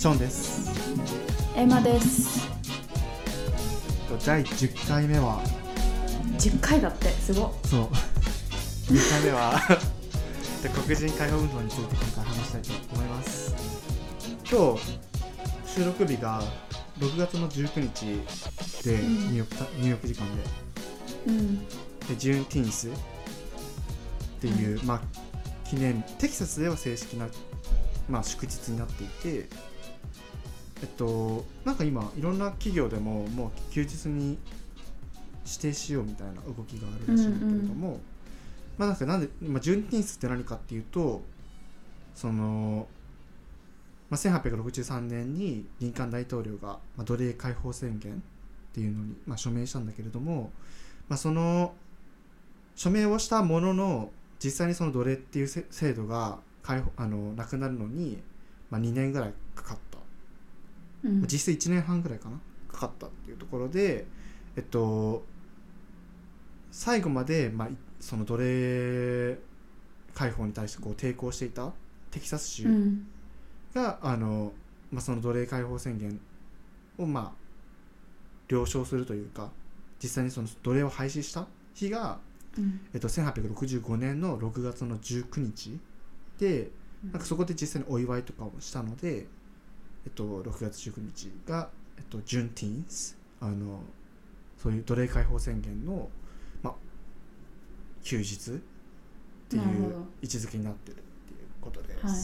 ショーンです。エマです。第10回目は？10回だってすご。そう。2回目は？黒人解放運動について今回話したいと思います。今日収録日が6月の19日で、うん。ニューヨークタニューヨーク時間で。うん。でジューンティーンスっていう、まあ記念テキサスでは正式な、まあ、祝日になっていてえっとなんか今いろんな企業でももう休日に指定しようみたいな動きがあるらしいんだけれども、まあなんかなんで、まあ、ジューンティーンスって何かっていうとその、まあ、1863年にリンカーン大統領が、まあ、奴隷解放宣言っていうのに、まあ、署名したんだけれども、まあ、その署名をしたものの実際にその奴隷っていうせ制度が解放あのなくなるのに、まあ、2年ぐらいかかった、うん。実質1年半ぐらいかなかかったっていうところでえっと最後まで、まあ、いその奴隷解放に対してこう抵抗していたテキサス州うん。が、あのまあ、その奴隷解放宣言をまあ了承するというか実際にその奴隷を廃止した日が、うん。えっと、1865年の6月の19日でなんかそこで実際にお祝いとかをしたので、えっと、6月19日が、えっと、ジュンティーンスあのそういう奴隷解放宣言の、まあ、休日っていう位置づけになってるっていうことです。はい。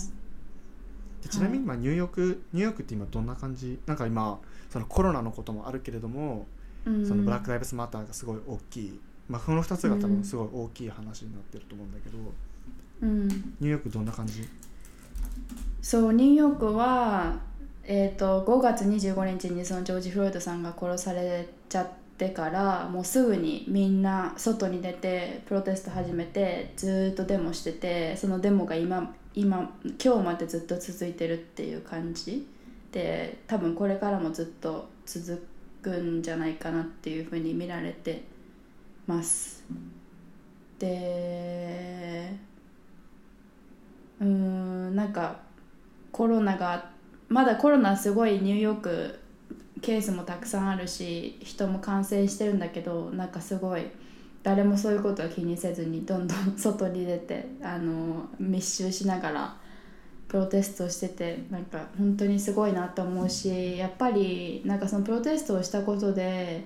でちなみにはいまあニューヨークニューヨークって今どんな感じ？なんか今そのコロナのこともあるけれども、うん。そのブラック・ライブスマターがすごい大きい、まあ、この2つが多うん。分すごい大きい話になってると思うんだけど、うん。ニューヨークどんな感じ？そうニューヨークはえっ、と5月25日にそのジョージ・フロイドさんが殺されちゃってからもうすぐにみんな外に出てプロテスト始めてずっとデモしててそのデモが今今今日までずっと続いてるっていう感じで多分これからもずっと続くんじゃないかなっていうふうに見られてます。でうんなんかコロナがあってまだコロナすごいニューヨークケースもたくさんあるし人も感染してるんだけどなんかすごい誰もそういうことは気にせずにどんどん外に出てあの密集しながらプロテストしててなんか本当にすごいなと思うしやっぱりなんかそのプロテストをしたことで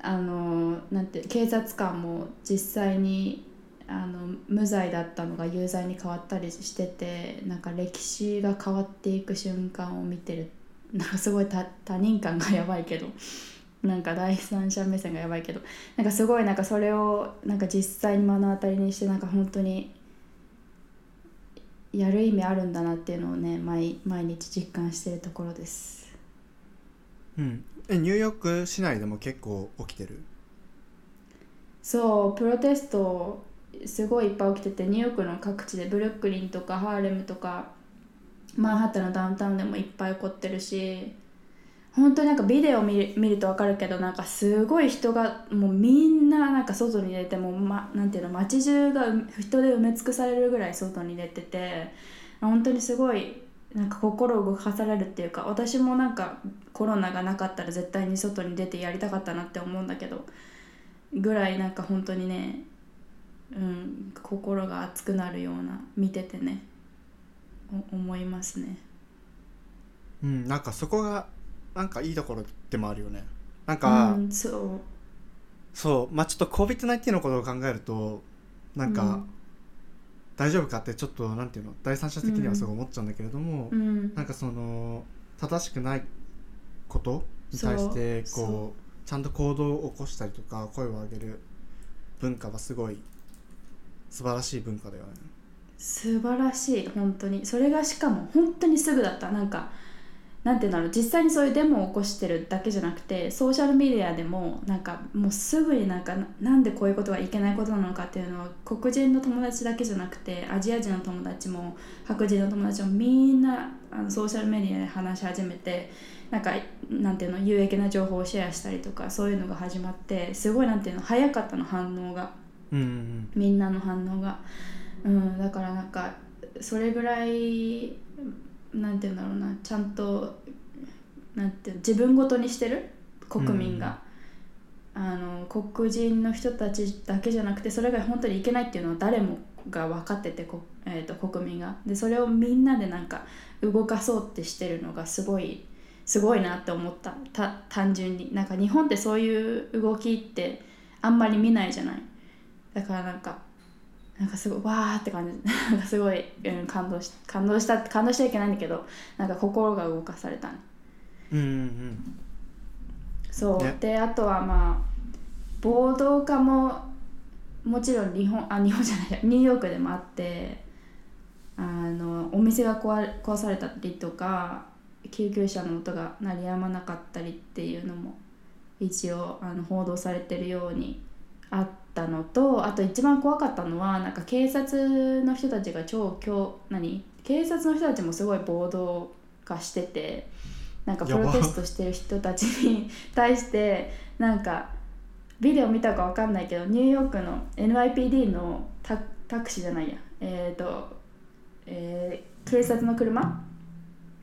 あのなんて警察官も実際にあの無罪だったのが有罪に変わったりしててなんか歴史が変わっていく瞬間を見てる。なんかすごい他他人感がやばいけど。なんか第三者目線がやばいけど。なんかすごいなんかそれをなんか実際に目の当たりにしてなんか本当にやる意味あるんだなっていうのをね毎毎日実感してるところです。うん、えニューヨーク市内でも結構起きてる？そうプロテストすごいいっぱい起きててニューヨークの各地でブルックリンとかハーレムとかマンハッタンのダウンタウンでもいっぱい起こってるし本当になんかビデオ見る見ると分かるけどなんかすごい人がもうみんななんか外に出てもう、ま、なんていうの街中が人で埋め尽くされるぐらい外に出てて本当にすごいなんか心を動かされるっていうか私もなんかコロナがなかったら絶対に外に出てやりたかったなって思うんだけどぐらいなんか本当にね、うん、心が熱くなるような見ててね。お思いますね。うんなんかそこがなんかいいところでもあるよね。なんか、うん、そう。そうまあちょっと COVID-19 のことを考えるとなんか、うん。大丈夫かってちょっとなんていうの？第三者的にはすごい思っちゃうんだけれども、うん。なんかその正しくないことに対してそうこう。ちゃんと行動を起こしたりとか声を上げる文化はすごい素晴らしい文化だよね。素晴らしい本当にそれがしかも本当にすぐだったなんかなんていうんだろう実際にそういうデモを起こしてるだけじゃなくてソーシャルメディアでもなんかもうすぐになんかなんでこういうことがいけないことなのかっていうのは黒人の友達だけじゃなくてアジア人の友達も白人の友達もみんなあのソーシャルメディアで話し始めてなんかなんていうの有益な情報をシェアしたりとかそういうのが始まってすごいなんていうの早かったの反応が。うんうんみんなの反応が、うん、だからなんかそれぐらいなんて言うんだろうなちゃんとなんて自分ごとにしてる国民が、あの黒人の人たちだけじゃなくてそれが本当にいけないっていうのは誰もが分かっててこ、えー、と国民が。でそれをみんなでなんか動かそうってしてるのがすごいすごいなって思った。た単純に。なんか日本ってそういう動きってあんまり見ないじゃないだからなんかなんかすごいわーって感じ。なんかすごい、うん、感動し感動した感動しちゃいけないんだけどなんか心が動かされたねうんうん。そう、ね。であとはまあ暴動化ももちろん日本あ日本じゃないや。ニューヨークでもあってあのお店が壊れ壊されたりとか救急車の音が鳴りやまなかったりっていうのも一応あの報道されてるようにあったのとあと一番怖かったのはなんか警察の人たちが超今日何？警察の人たちもすごい暴動化しててなんかプロテストしてる人たちに 対してなんかビデオ見たかわかんないけどニューヨークの NYPD のタタクシーじゃないや。えっ、と、えー警察の車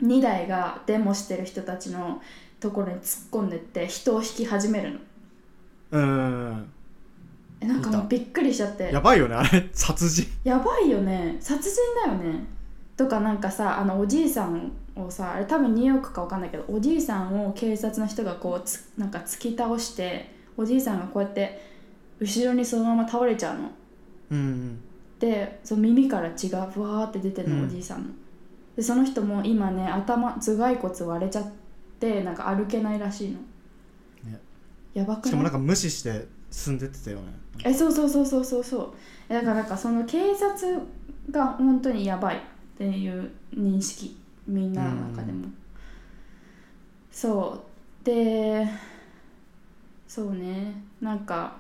？2台がデモしてる人たちのところに突っ込んでって人を引き始めるの。うん。えなんかもうびっくりしちゃって。やばいよねあれ。殺人。やばいよね。殺人だよね。とかなんかさあのおじいさんをさあれ多分ニューヨークかわかんないけどおじいさんを警察の人がこうつなんか突き倒しておじいさんがこうやって後ろにそのまま倒れちゃうの。うんでその耳から血がブワーって出てるの、うん。おじいさんの。でその人も今ね頭頭蓋骨割れちゃってなんか歩けないらしいの、ね。やばくない？しかもなんか無視して進んでってたよね。えそうそうそうそうそうそう。えだからなんかその警察が本当にやばいっていう認識みんなの中でも。そう。でそうね。なんか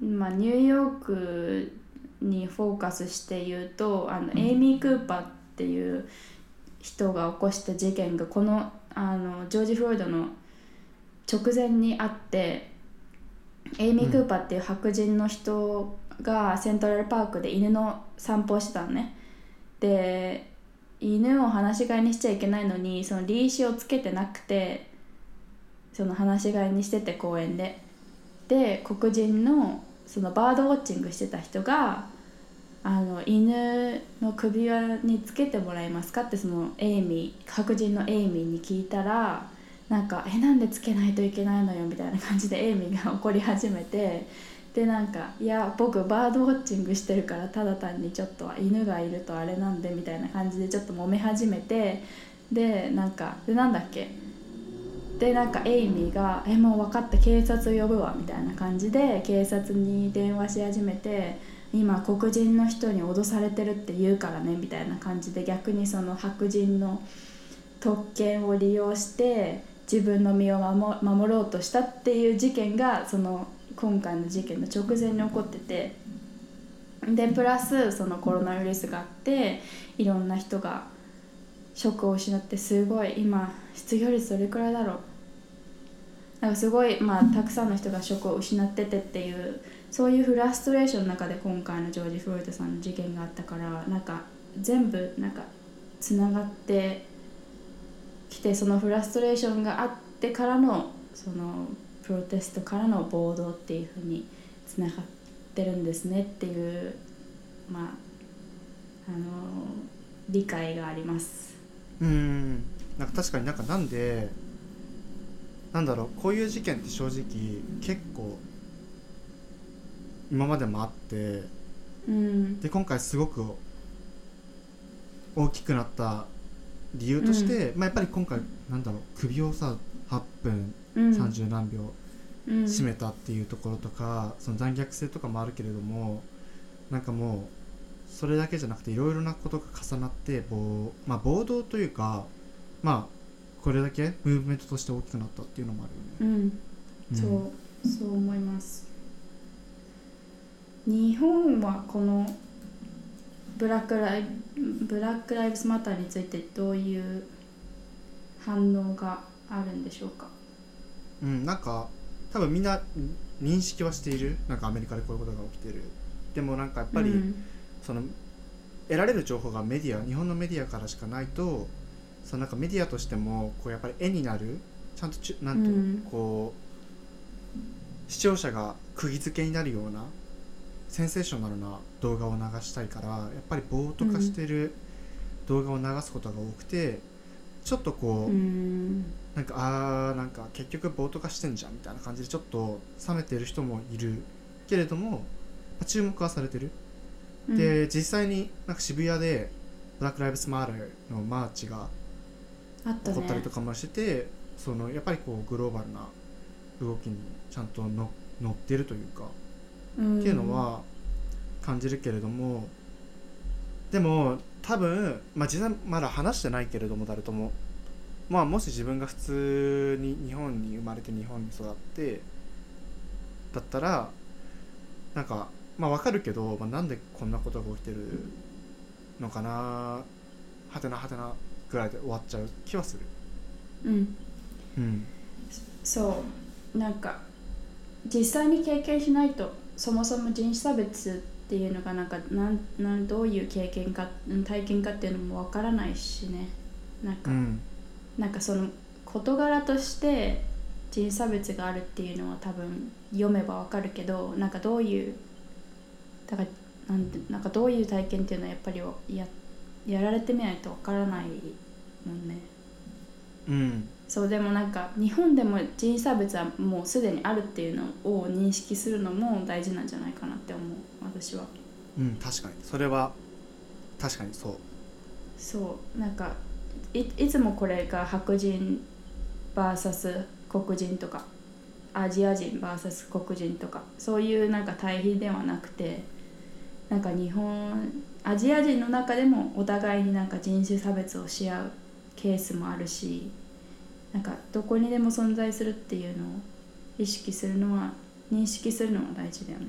まあニューヨークにフォーカスして言うとあの、エイミー・クーパーっていう人が起こした事件がこのあのジョージ・フロイドの直前にあってエイミー・クーパーっていう白人の人がセントラルパークで犬の散歩をしてたのね。で犬を放し飼いにしちゃいけないのにそのリーシをつけてなくてその放し飼いにしてて公園で。で黒人のそのバードウォッチングしてた人があの犬の首輪につけてもらえますかってそのエイミー白人のエイミーに聞いたらなんか「えなんでつけないといけないのよ」みたいな感じでエイミーが怒り始めてでなんか「いや僕バードウォッチングしてるからただ単にちょっと犬がいるとあれなんで」みたいな感じでちょっと揉め始めてでなんかでなんだっけでなんかエイミーが「えもう分かった警察呼ぶわ」みたいな感じで警察に電話し始めて「今黒人の人に脅されてるって言うからね」みたいな感じで逆にその白人の特権を利用して自分の身を守ろうとしたっていう事件がその今回の事件の直前に起こっててでプラスそのコロナウイルスがあっていろんな人が職を失ってすごい今失業率どれくらいだろう。なんかすごい、まあ、たくさんの人が職を失っててっていうそういうフラストレーションの中で今回のジョージ・フロイドさんの事件があったからなんか全部なんかつながってきてそのフラストレーションがあってからのそのプロテストからの暴動っていうふうにつながってるんですねっていうまああの理解があります。うんなんか確かになんかなんでなんだろうこういう事件って正直結構今までもあってうんで今回すごく大きくなった理由として、まあ、やっぱり今回なんだろう首をさ8分うん。30何秒うん。締めたっていうところとか、その残虐性とかもあるけれどもなんかもうそれだけじゃなくていろいろなことが重なって暴,、まあ、暴動というかまあこれだけムーブメントとして大きくなったっていうのもあるよね。うん。そうそう思います。日本はこのブラックライブラック・ライブスマターについてどういう反応があるんでしょうか？うん、なんか多分みんな認識はしている。なんかアメリカでこういうことが起きてる。でもなんかやっぱり、うん。その得られる情報がメディア日本のメディアからしかないとそのなんかメディアとしてもこうやっぱり絵になる。ちゃんとちゅなんていうの、うん。こう視聴者が釘付けになるようなセンセーショナルな動画を流したいからやっぱりぼーっと化してる動画を流すことが多くてちょっとこう、うん。なんかあーなんか結局ボート化してんじゃんみたいな感じでちょっと冷めてる人もいる。けれどもまあ注目はされてる、うん。で実際になんか渋谷でブラック・ライブスマーターのマーチがあったね。起こったりとかもしてて、そのやっぱりこうグローバルな動きにちゃんとの乗ってるというか、うん。っていうのは感じるけれどもでも多分、まあ、実際まだ話してないけれども誰とも、まあ、もし自分が普通に日本に生まれて日本に育ってだったらなんかまあわかるけど、まあ、なんでこんなことが起きてるのかなはてなはてなぐらいで終わっちゃう気はする。うん。うん。そう。なんか実際に経験しないとそもそも人種差別っていうのがなんかなんなんどういう経験かうん体験かっていうのもわからないしね。なんか、うん。なんかその事柄として人種差別があるっていうのは多分読めばわかるけどなんかどういうだからなんてなんかどういう体験っていうのはやっぱりややられてみないとわからないもんね。うんそうでもなんか日本でも人種差別はもうすでにあるっていうのを認識するのも大事なんじゃないかなって思う私は。うん確かに。それは確かにそう。そうなんかいいつもこれが白人 VS 黒人とかアジア人 VS 黒人とかそういうなんか対比ではなくてなんか日本アジア人の中でもお互いになんか人種差別をし合うケースもあるしなんかどこにでも存在するっていうのを意識するのは認識するのは大事だよね。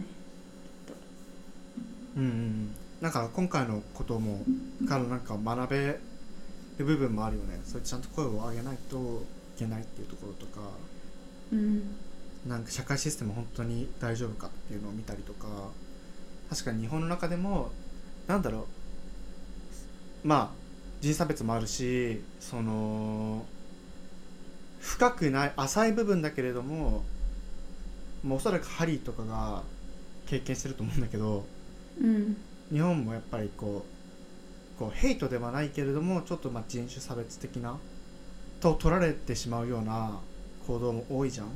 うんうんうん。なんか今回のこともからなんか学べる部分もあるよね。それちゃんと声を上げないといけないっていうところとかうん。なんか社会システム本当に大丈夫かっていうのを見たりとか確かに日本の中でもなんだろう。まあ人種差別もあるしその深くない浅い部分だけれどももうおそらくハリーとかが経験してると思うんだけどうん。日本もやっぱりこうこうヘイトではないけれどもちょっとまあ人種差別的なと取られてしまうような行動も多いじゃん。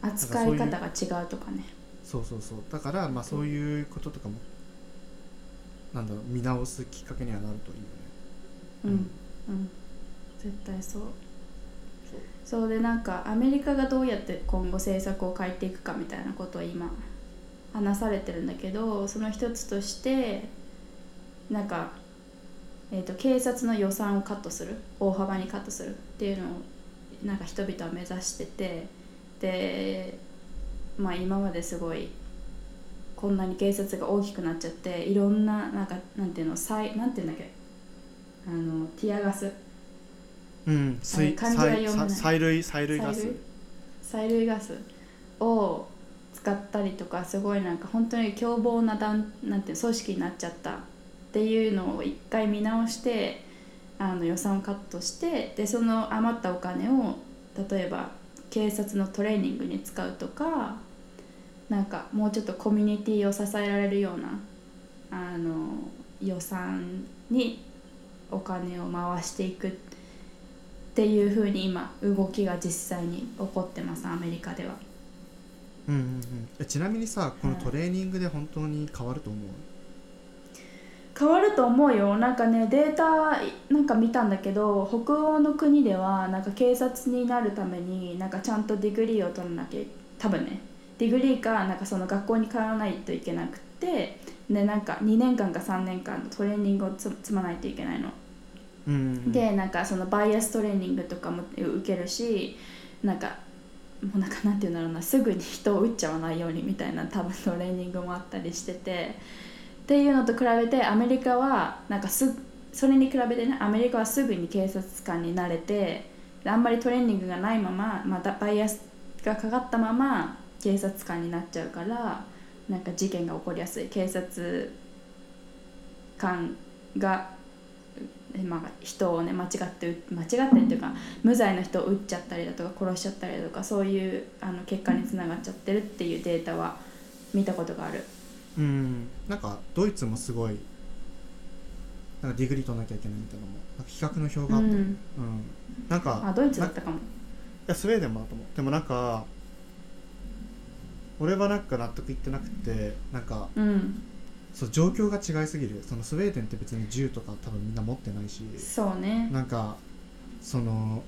扱い方が違うとかね。そうそうそう。だからまあそういうこととかもなんだろう見直すきっかけにはなるといいよね。うん、うん、絶対そうそうでなんかアメリカがどうやって今後政策を変えていくかみたいなことを今話されてるんだけどその一つとしてなんか、えー、と警察の予算をカットする大幅にカットするっていうのをなんか人々は目指しててでまあ今まですごいこんなに警察が大きくなっちゃっていろんななんかなんていうのなんていうんだっけあのティアガスうん。水漢字は読めない。催涙催涙ガス催涙ガスを使ったりとかすごいなんか本当に凶暴な団なんて組織になっちゃったっていうのを一回見直してあの予算をカットしてでその余ったお金を例えば警察のトレーニングに使うとかなんかもうちょっとコミュニティを支えられるようなあの予算にお金を回していくっていうふうに今動きが実際に起こってますアメリカでは。うんうんうんえちなみにさこのトレーニングで本当に変わると思う、変わると思うよなんかねデータなんか見たんだけど北欧の国ではなんか警察になるためになんかちゃんと degree を取らなきゃ多分ね degree かなんかその学校に通わないといけなくてでなんか2年間か3年間のトレーニングをつ積まないといけないの。でなんかそのバイアストレーニングとかも受けるしなんかもうなんかなんていうんだろうなすぐに人を撃っちゃわないようにみたいな多分トレーニングもあったりしてて。っていうのと比べてアメリカはなんかすそれに比べてねアメリカはすぐに警察官になれてあんまりトレーニングがないまままたバイアスがかかったまま警察官になっちゃうからなんか事件が起こりやすい。警察官がまあ、人をね間違って間違ってっていうか無罪の人を撃っちゃったりだとか殺しちゃったりだとかそういうあの結果につながっちゃってるっていうデータは見たことがある。うん。なんかドイツもすごいなんかディグリ取らなきゃいけないみたいなのもなんか比較の表があって、ううん。んなんかあドイツだったかも。いやスウェーデンもだと思う。でもなんか俺はなんか納得いってなくてなんかうんそう状況が違いすぎる。そのスウェーデンって別に銃とか多分みんな持ってないし。そうね。なんかその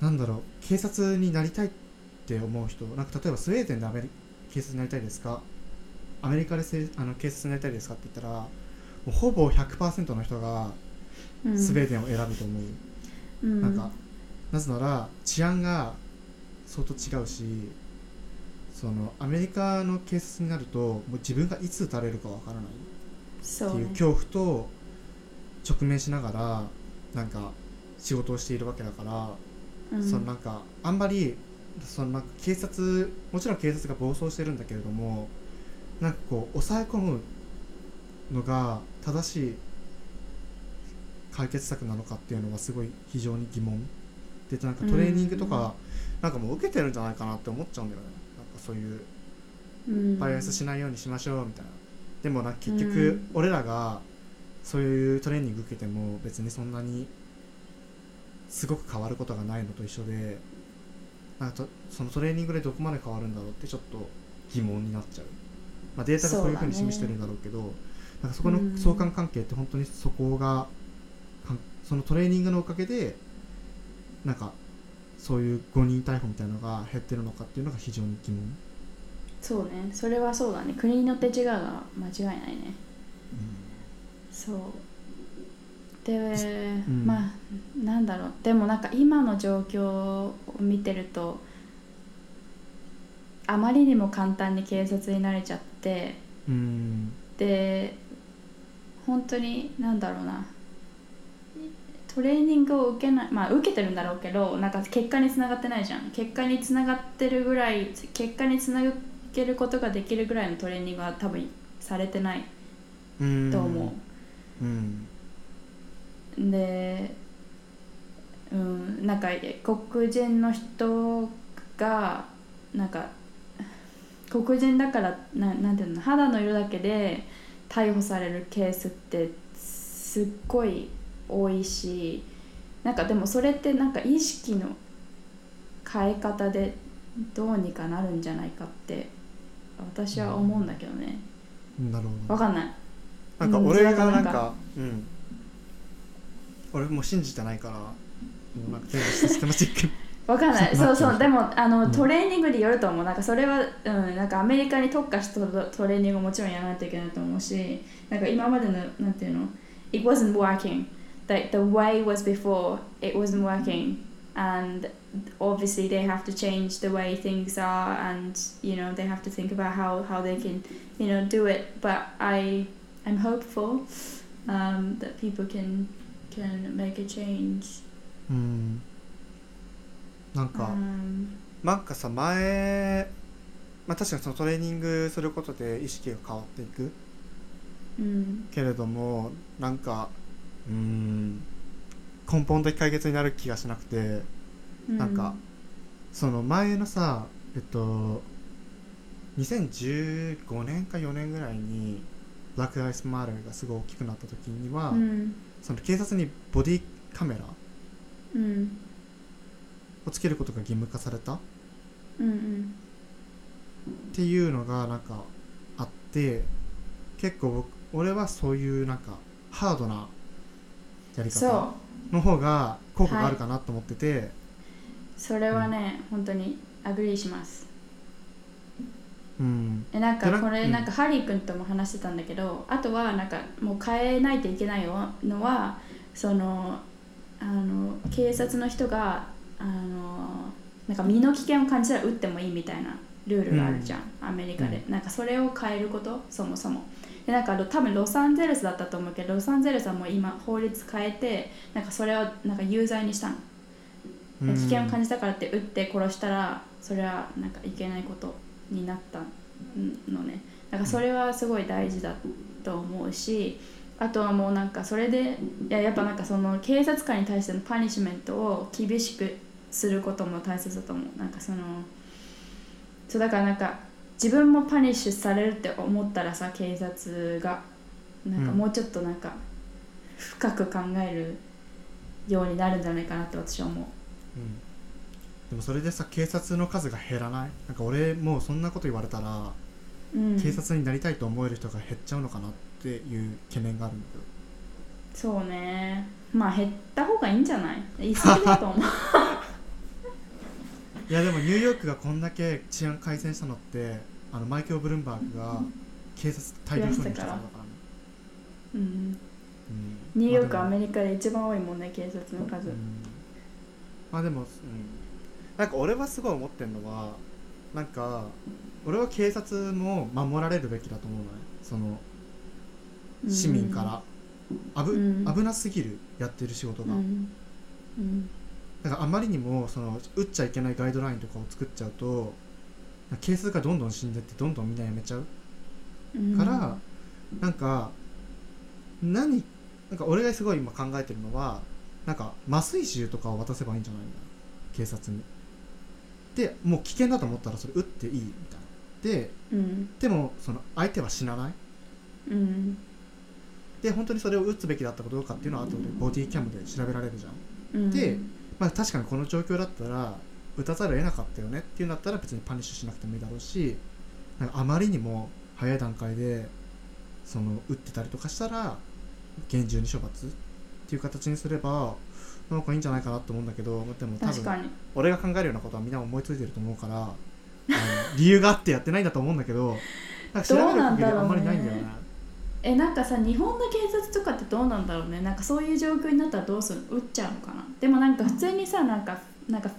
なんだろう警察になりたいって思う人。なんか例えばスウェーデンでアメリ警察になりたいですか？アメリカでせあの警察になりたいですかって言ったらもうほぼ100%の人がうん。スウェーデンを選ぶと思う、うん。なんかなぜなら治安が相当違うしそのアメリカの警察になるともう自分がいつ撃たれるかわからない。っていう恐怖と直面しながらなんか仕事をしているわけだから、うん。そのなんかあんまりそのなんか警察もちろん警察が暴走してるんだけれどもなんかこう抑え込むのが正しい解決策なのかっていうのはすごい非常に疑問。でなんかトレーニングとか、なんかもう受けてるんじゃないかなって思っちゃうんだよねそういううん。バイアスしないようにしましょうみたいな。でもな結局うん。俺らがそういうトレーニング受けても別にそんなにすごく変わることがないのと一緒でなんかとそのトレーニングでどこまで変わるんだろうってちょっと疑問になっちゃう、まあ、データがそういうふうに示してるんだろうけどなんかそこのうん相関関係って本当にそこがそのトレーニングのおかげでなんかそういう誤認逮捕みたいなのが減ってるのかっていうのが非常に疑問。そうね。それはそうだね。国によって違うのは間違いないね。そう。で、ん。まあなんだろう。でもなんか今の状況を見てるとあまりにも簡単に警察になれちゃってうん。で本当になんだろうなトレーニングを受けないまあ受けてるんだろうけどなんか結果につながってないじゃん。結果につながってるぐらい結果につなげることができるぐらいのトレーニングは多分されてない。うん。と思う。ん。う、でうんなんか黒人の人がなんか黒人だからななんていうの肌の色だけで逮捕されるケースってすっごい多いしなんかでもそれってなんか意識の変え方でどうにかなるんじゃないかって私は思うんだけどね。なるほど。わかんない。なんかうん俺がなんか。うん。俺もう信じてないからもうなんか全部システマチックにわかんない。そうそうでもあの、うん。トレーニングによると思う。なんかそれは、うん、なんかアメリカに特化したトトレーニングももちろんやらないといけないと思うしなんか今までのなんていうの？It wasn't working like the way was before it wasn't working and obviously they have to change the way things are and you know they have to think about how, how they can you know do it but I I'm hopeful um, that people can can make a change うんなんか、 um, なんかさ前まあ確かにそのトレーニングすることで意識が変わっていくうんけれどもなんか うーん。根本的解決になる気がしなくてなんかその前のさえっと2015年か4年ぐらいにブラック・アイス・マールがすごい大きくなった時には、うん。その警察にボディカメラうん。をつけることが義務化されたっうんうん。ていうのがなんかあって結構僕俺はそういうなんかハードなやりそう方の方が効果があるかなと思ってて、それはね、本当に agree します。うん。えなんかこれなんかハリー君とも話してたんだけど、あとはなんかもう変えないといけないのはそのあの警察の人があのなんか身の危険を感じたら撃ってもいいみたいなルールがあるじゃん、アメリカで、なんかそれを変えることそもそもでなんか多分ロサンゼルスだったと思うけどロサンゼルスはもう今法律変えてなんかそれをなんか有罪にしたの。うん。危険を感じたからって撃って殺したらそれはなんかいけないことになったのね。だからそれはすごい大事だと思うしあとはもうなんかそれでいややっぱなんかその警察官に対してのパニッシュメントを厳しくすることも大切だと思う。なんかそのそうだからなんか自分もパニッシュされるって思ったらさ警察がなんかうん。もうちょっとなんか深く考えるようになるんじゃないかなって私は思う。うん。でもそれでさ警察の数が減らない？なんか俺もうそんなこと言われたら、うん。警察になりたいと思える人が減っちゃうのかなっていう懸念があるんだけどそうね。まあ減った方がいいんじゃない？言い過ぎだと思ういやでもニューヨークがこんだけ治安改善したのってあのマイケル・ブルンバーグが警察大量承認したからだから。ね、うん。うん。ニューヨークまあアメリカで一番多いもんね警察の数。うん。まあでも、うん、なんか俺はすごい思ってるのはなんか俺は警察も守られるべきだと思うのね。その市民から、うん。危なすぎるやってる仕事が、うん。うんだからあまりにもその打っちゃいけないガイドラインとかを作っちゃうとケースがどんどん死んでってどんどんみんなやめちゃう。うん。から、なんか何なんか俺がすごい今考えてるのはなんか麻酔銃とかを渡せばいいんじゃないんだ警察に。でもう危険だと思ったらそれ撃っていいみたいな。でうん。でもその相手は死なない。うん。で本当にそれを撃つべきだったかどうかっていうのは後でボディキャムで調べられるじゃん。でまあ確かにこの状況だったら打たざるを得なかったよねっていうんだったら別にパニッシュしなくてもいいだろうしなんかあまりにも早い段階でその打ってたりとかしたら厳重に処罰っていう形にすればなんかいいんじゃないかなと思うんだけどでも多分俺が考えるようなことはみんな思いついてると思うからあの理由があってやってないんだと思うんだけどなんか調べる限りあんまりないんだよねえなんかさ日本の警察とかってどうなんだろうね。なんかそういう状況になったらどうするの撃っちゃうのかな。でもなんか普通にさなんかなんか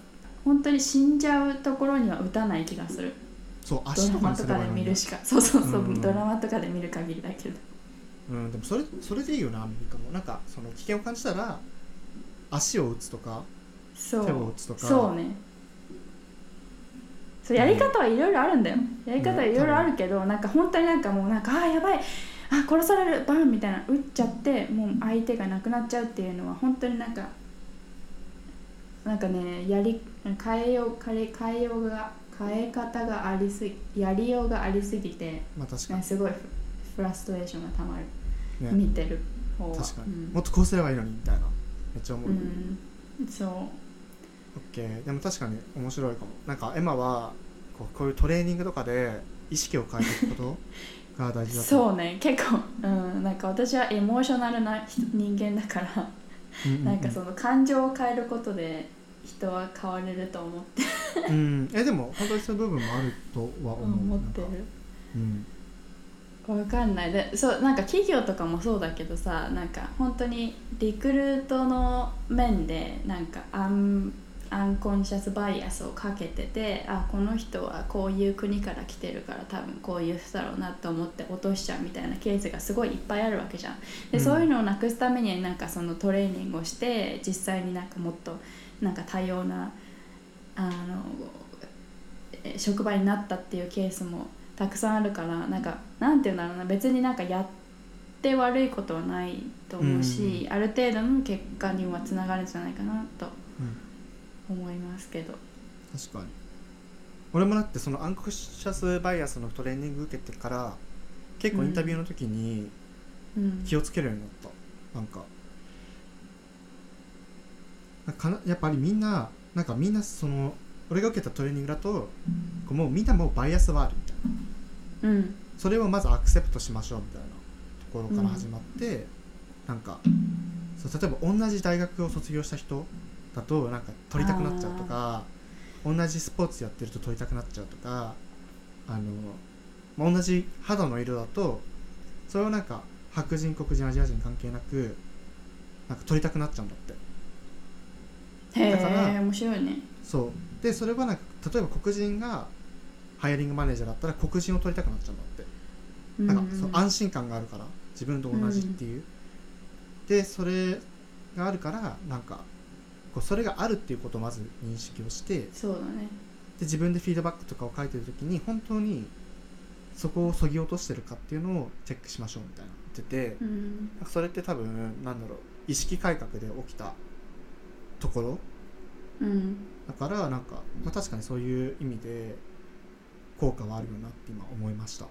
本当に死んじゃうところには撃たない気がする。そうド足とかにラマとかで見るしか。そうそうそう、うんドラマとかで見る限りだけど。うん、でもそれそれでいいよなアメリカも。なんかその危険を感じたら足を打つとかそう。手を打つとか。そうね。そうやり方はいろいろあるんだよ。やり方はいろいろあるけど、なんか本当になんかもうなんかあーやばいあ殺されるバンみたいな撃っちゃってもう相手がなくなっちゃうっていうのは本当になんかなんかねやり変えよう変え変えようが変え方がありすぎやりようがありすぎて、まあ確かね、すごいフフラストレーションがたまる、に、ね、見てる方は。確かに、うん。もっとこうすればいいのにみたいなめっちゃ思う、うオッん、そう。ケー。でも確かに面白いかも。なんかエマはこうこういうトレーニングとかで意識を変えていくこと？が大事だと。そうね結構、うん、なんか私はエモーショナルな人人間だから、なんかその感情を変えることで人は変われると思って。うんえでも本当にそういう部分もあるとは思う。思ってる。うん。わかんない。でそうなんか企業とかもそうだけどさなんか本当にリクルートの面でなんかアンアンコンシャスバイアスをかけててあこの人はこういう国から来てるから多分こういう人だろうなと思って落としちゃうみたいなケースがすごいいっぱいあるわけじゃん。で、うん。そういうのをなくすためになんかそのトレーニングをして実際になんかもっとなんか多様なあのえ職場になったっていうケースもたくさんあるからなんかなんていうんだろうな。別になんかやって悪いことはないと思うし、ある程度の結果にはつながるんじゃないかなとうん思いますけど。確かに。俺もだってそのアンコシャスバイアスのトレーニング受けてから結構インタビューの時にうん。気をつけるようになった、なんか。なんかなやっぱりみんななんかみんなその俺が受けたトレーニングだとこうもうみんなもうバイアスはあるみたいな。うん。それをまずアクセプトしましょうみたいなところから始まって、なんかそう例えば同じ大学を卒業した人だとなんか取りたくなっちゃうとか同じスポーツやってると取りたくなっちゃうとかあの、まあ、同じ肌の色だとそれをなんか白人黒人アジア人関係なくなんか取りたくなっちゃうんだって。へだからえ面白いね。そう。でそれはなんか例えば黒人がハイアリングマネージャーだったら黒人を取りたくなっちゃうんだって。なんかそう安心感があるから自分と同じっていう、でそれがあるからなんかこうそれがあるっていうことをまず認識をしてでそうだね。自分でフィードバックとかを書いてる時に本当にそこをそぎ落としてるかっていうのをチェックしましょうみたいな言っててうんそれって多分なんだろう意識改革で起きたところうんだからなんか、まあ、確かにそういう意味で効果はあるよなって今思いました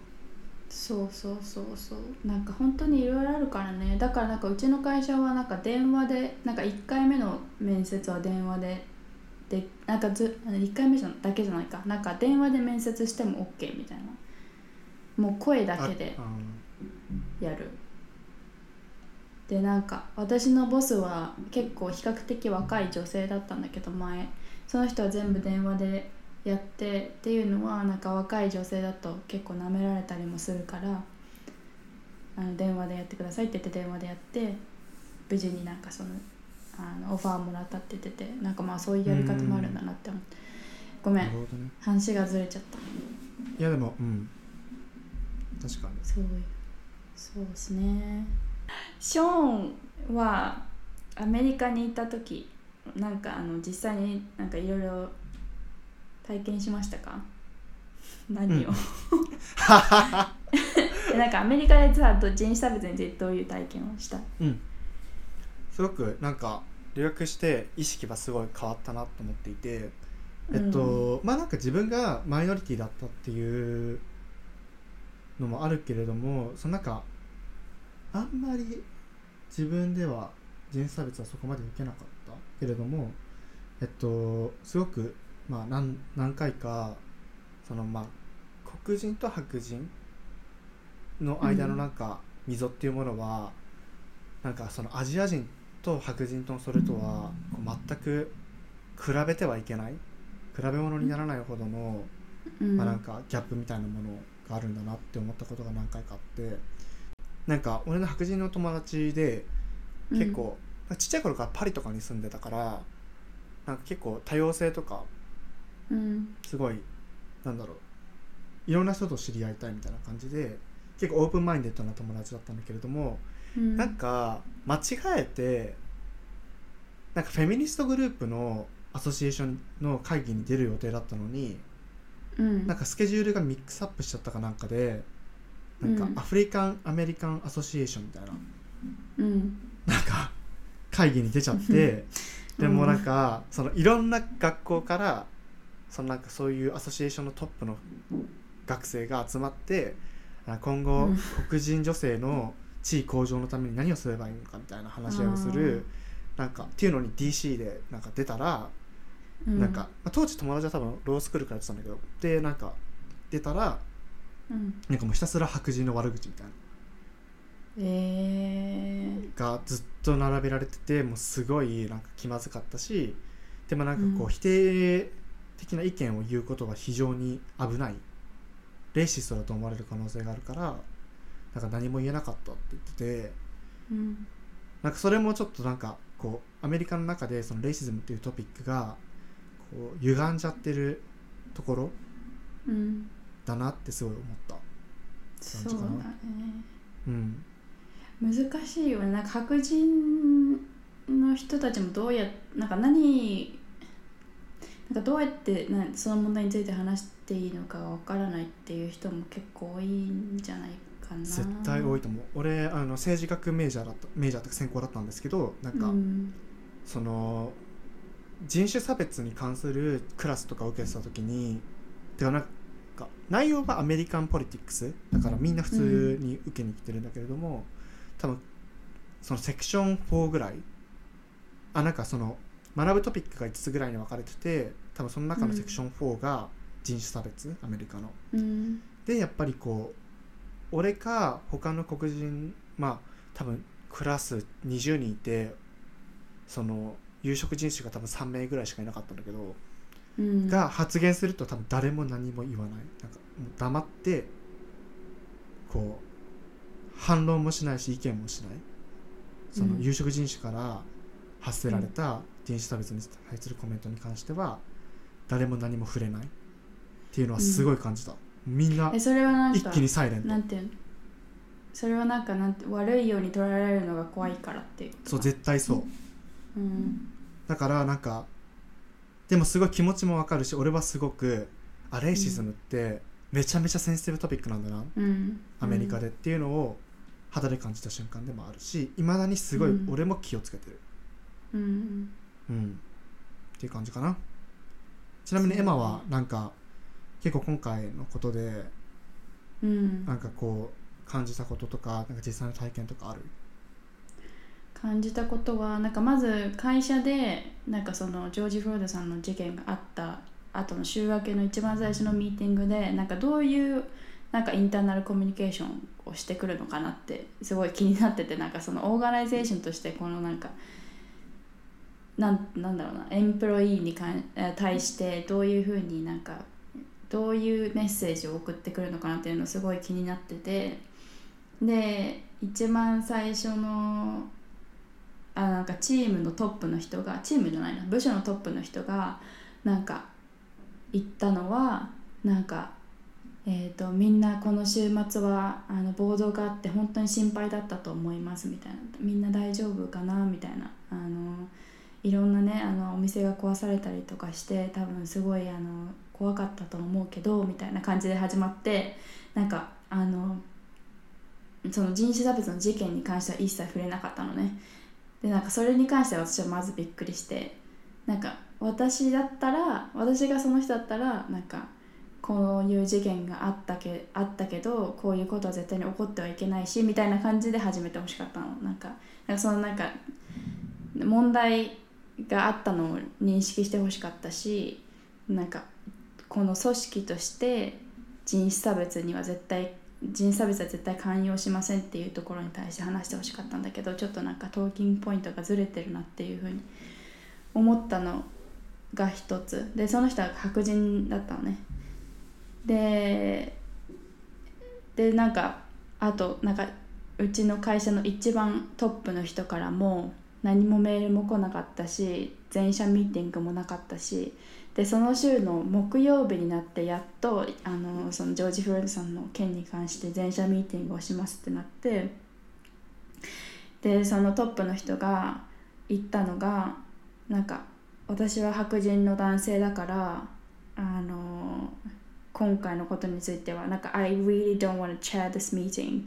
そうそうそうそう。なんか本当にいろいろあるからね。だからなんかうちの会社はなんか電話でなんか1回目の面接は電話ででなんかず1回目じゃだけじゃないか。なんか電話で面接しても OK みたいな。もう声だけでやる。でなんか私のボスは結構比較的若い女性だったんだけど前。その人は全部電話でやってっていうのはなんか若い女性だと結構舐められたりもするからあの電話でやってくださいって言って電話でやって無事になんかそのあのオファーもらったって言っててなんかまあそういうやり方もあるんだなって思ってごーめなんね。話がずれちゃった。いやでもうん。確かに。そうそうですね。ショーンはアメリカに行った時なんかあの実際になんかいろいろ体験しましたか？何を、でなんかアメリカでさ人種差別についてどういう体験をした？うん。すごくなんか留学して意識はすごい変わったなと思っていてえっと、まあなんか自分がマイノリティだったっていうのもあるけれどもそのなんかあんまり自分では人種差別はそこまで受けなかったけれどもえっとすごくまあ何何回かそのまあ黒人と白人の間のなんか溝っていうものは、なんかそのアジア人と白人とそれとはこう全く比べてはいけない比べ物にならないほどの、うん。まあ、なんかギャップみたいなものがあるんだなって思ったことが何回かあってなんか俺の白人の友達で結構、ちっちゃい頃からパリとかに住んでたからなんか結構多様性とかうん。すごいなんだろう。いろんな人と知り合いたいみたいな感じで結構 open-minded な友達だったんだけれども、うん。なんか間違えてなんか feminist group の association の会議に出る予定だったのにうん。なんかスケジュールが mix up しちゃったかなんかでなんか African American association みたいなうん。なんか会議に出ちゃってでもなんかそのいろんな学校からそのなんかそういう association のトップの学生が集まってあ今後うん。黒人女性の地位向上のために何をすればいいのかみたいな話し合いをするなんかっていうのに DC でなんか出たらうん。なんか、まあ、当時友達は多分ロースクールからやってたんだけどでなんか出たらうん。なんかもうひたすら白人の悪口みたいな。えー。がずっと並べられててもうすごいなんか気まずかったしでもなんかこうん。う否定的な意見を言うことは非常に危ないレイシストだと思われる可能性があるからなんか何も言えなかったって言っててうん。なんかそれもちょっとなんかこうアメリカの中でそのレイシズムっていうトピックがこう歪んじゃってるところうんだなってすごい思った。そうだねうん。難しいよね。なんか白人の人たちもどうやなんか何なんかどうやってなその問題について話していいのかがわからないっていう人も結構多いんじゃないかな。絶対多いと思う。俺あの政治学メジャーだったメジャーとか専攻だったんですけどなんか、うん。その人種差別に関するクラスとかを受けてた時にてかなんか内容はアメリカンポリティックスだからみんな普通に受けに来てるんだけれども、多分そのセクション4ぐらいあなんかその学ぶトピックが5つぐらいに分かれてて多分その中のセクション4が人種差別アメリカの。うん。でやっぱりこう俺か他の黒人まあ多分クラス20人いてその有色人種が多分3名ぐらいしかいなかったんだけど、うん。が発言すると多分誰も何も言わない。なんかもう黙ってこう反論もしないし意見もしない。そのうん。有色人種から発せられた人種差別に対するコメントに関しては誰も何も触れないっていうのはすごい感じた、みんなえそれはなん一か気にサイレント。なんていうの？それはなんかなんて悪いように捉えられるのが怖いからっていうそう絶対そう。うん。だからなんかでもすごい気持ちもわかるし俺はすごくあレイシズムってめちゃめちゃセンシティブトピックなんだなうん。アメリカでっていうのを肌で感じた瞬間でもあるしいまだにすごいうん。俺も気をつけてる、うんうんっていう感じかな。ちなみにエマはなんか結構今回のことでうん。なんかこう感じたこととかなんか実際の体験とかある？感じたことはなんかまず会社でなんかそのジョージ・フロードさんの事件があった後の週明けの一番最初のミーティングでなんかどういうなんか internal communication をしてくるのかなってすごい気になっててなんかその organization としてこのなんかなんなんだろうな employee にかん対してどういうふうになんかどういうメッセージを送ってくるのかなっていうのすごい気になっててで一番最初のあなんかチームのトップの人がチームじゃないな部署のトップの人がなんか言ったのはなんか、えー、とみんなこの週末はあの暴動があって本当に心配だったと思いますみたいなみんな大丈夫かなみたいなあのいろんなねあのお店が壊されたりとかして多分すごいあの怖かったと思うけどみたいな感じで始まってなんかあのその人種差別の事件に関しては一切触れなかったのね。でなんかそれに関しては私はまずびっくりしてなんか私だったら私がその人だったらなんかこういう事件があったけあったけどこういうことは絶対に起こってはいけないしみたいな感じで始めてほしかったの。なんかなんかそのなんか問題があったのを認識してほしかったしなんかこの組織として人種差別には絶対人種差別は絶対寛容しませんっていうところに対して話してほしかったんだけどちょっとなんかトーキングポイントがずれてるなっていうふうに思ったのが一つ。でその人は白人だったのね。ででなんかあとなんかうちの会社の一番トップの人からも何もメールも来なかったし全社ミーティングもなかったしでその週の木曜日になってやっとあのそのジョージ・フロイドさんの件に関して全社ミーティングをしますってなってでそのトップの人が言ったのがなんか私は白人の男性だからあの今回のことについてはなんか I really don't want to chair this meeting、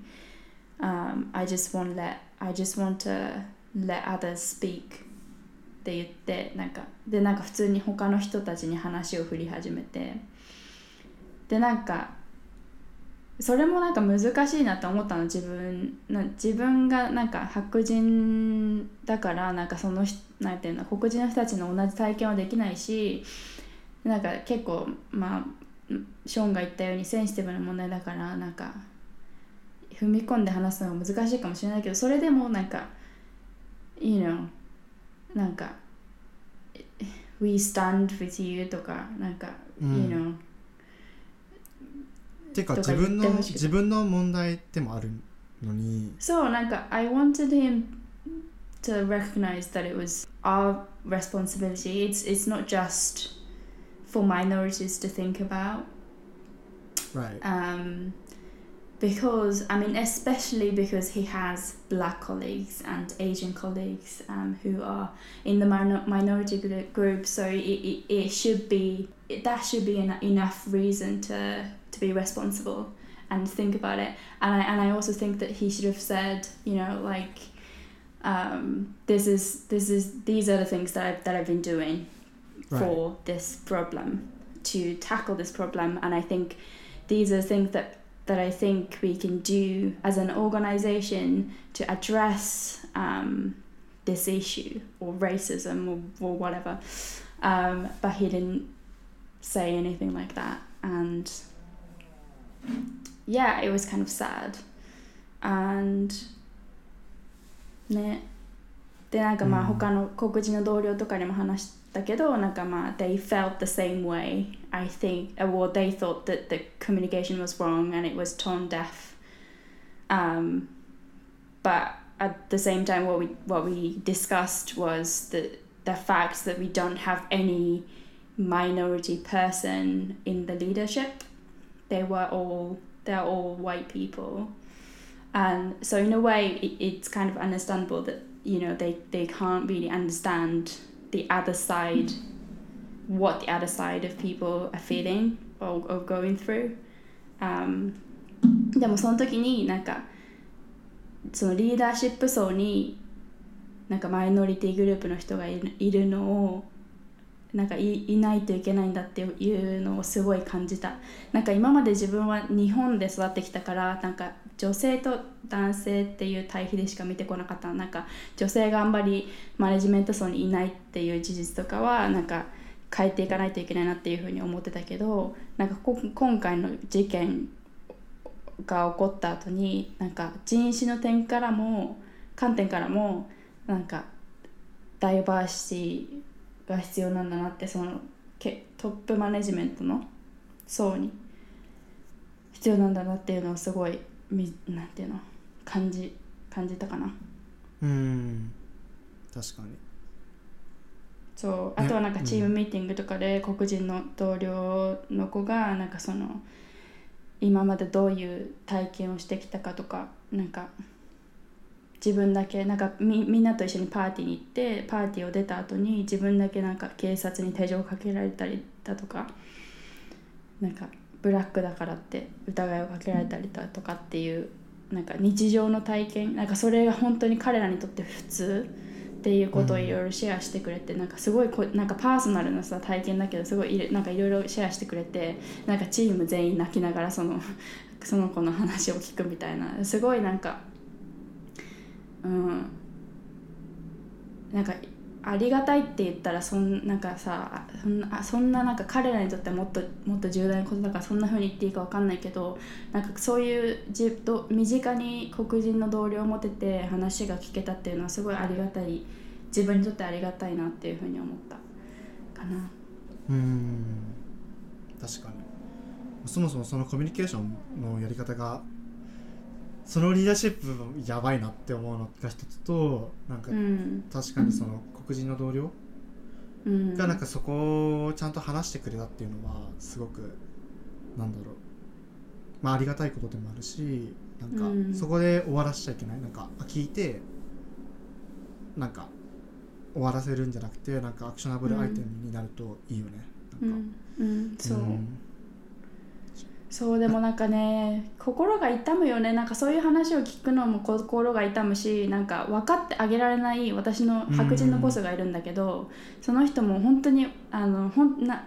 um, I just want let I just want to let others speak って言ってなんかでなんか普通に他の人たちに話を振り始めてでなんかそれもなんか難しいなと思ったの自分な自分がなんか白人だからなんかその人なんていうの黒人の人たちの同じ体験はできないしなんか結構まあショーンが言ったようにセンシティブな問題だからなんか踏み込んで話すのが難しいかもしれないけどそれでもなんか you know なんか We stand with you とかなんか、うん you know ていうかとか自分の言ってほしくて自分の問題でもあるのにそうなんか I wanted him to recognize that it was our responsibility it's, it's not just for minorities to think about right um, because I mean, especially because he has black colleagues and Asian colleagues um, who are in the minor- minority group, so it, it, it should be it, that should be en- enough reason to to be responsible and think about it. And I and I also think that he should have said, you know, like. Um, this is this is these are the things that I've that I've been doing right for this problem to tackle this problem and i think these are things that that i think we can do as an organization to address um, this issue or racism or, or whatever um, but he didn't say anything like that and yeah it was kind of sad and ねでなんかまあうん他の黒人の同僚とかにも話 したけど、なんかまあ they felt the same way I think uh, well they thought that the communication was wrong and it was tone deaf um, but at the same time what we what we discussed was the the fact that we don't have any minority person in the leadership they were all they're all white people and so in a way it, it's kind of understandable that you know they, they can't really understand the other side what the other side of people are feeling or, or going through. あでもその時になんかそのリーダーシップ層になんかマイノリティグループの人がいるいるのをなんかいいないといけないんだっていうのをすごい感じた。なんか今まで自分は日本で育ってきたからなんか女性と男性っていう対比でしか見てこなかった。なんか女性があんまりマネジメント層にいないっていう事実とかはなんか変えていかないといけないなっていうふうに思ってたけどなんか今回の事件が起こった後になんか人種の点からも観点からもなんかダイバーシティが必要なんだなってそのけトップマネジメントの層に必要なんだなっていうのをすごいみなんていうの？感じ感じたかな？うん。確かに。そう。あとはなんかチームミーティングとかで黒人の同僚の子がなんかその今までどういう体験をしてきたかとかなんか自分だけなんかみみんなと一緒にパーティーに行ってパーティーを出た後に自分だけなんか警察に手錠をかけられたりだとかなんかブラックだからって疑いをかけられたりだとかっていうなんか日常の体験なんかそれが本当に彼らにとって普通っていうことをいろいろシェアしてくれて、うん、なんかすごいこなんかパーソナルなさ体験だけどすごいなんかいろいろシェアしてくれてなんかチーム全員泣きながらその その子の話を聞くみたいなすごいなんかうんなんかありがたいって言ったらそんなんかさそんなそんななんか彼らにとってはもっともっと重大なことだからそんなふうに言っていいか分かんないけどなんかそういうじと身近に黒人の同僚を持てて話が聞けたっていうのはすごいありがたい自分にとってありがたいなっていうふうに思ったかな。うん。確かに。そもそもそのコミュニケーションのやり方がそのリーダーシップやばいなって思うのが一つとなんか、確かにその黒人の同僚がなんかそこをちゃんと話してくれたっていうのはすごくなんだろう。まあありがたいことでもあるしなんかそこで終わらしちゃいけない。なんか聞いてなんか終わらせるんじゃなくてなんかアクショナブルアイテムになるといいよね、うん、なんか、うん、うん、そう、うんそうでもなんかね心が痛むよね。なんかそういう話を聞くのも心が痛むしなんか分かってあげられない私の白人のボスがいるんだけど、その人も本当にあのほんな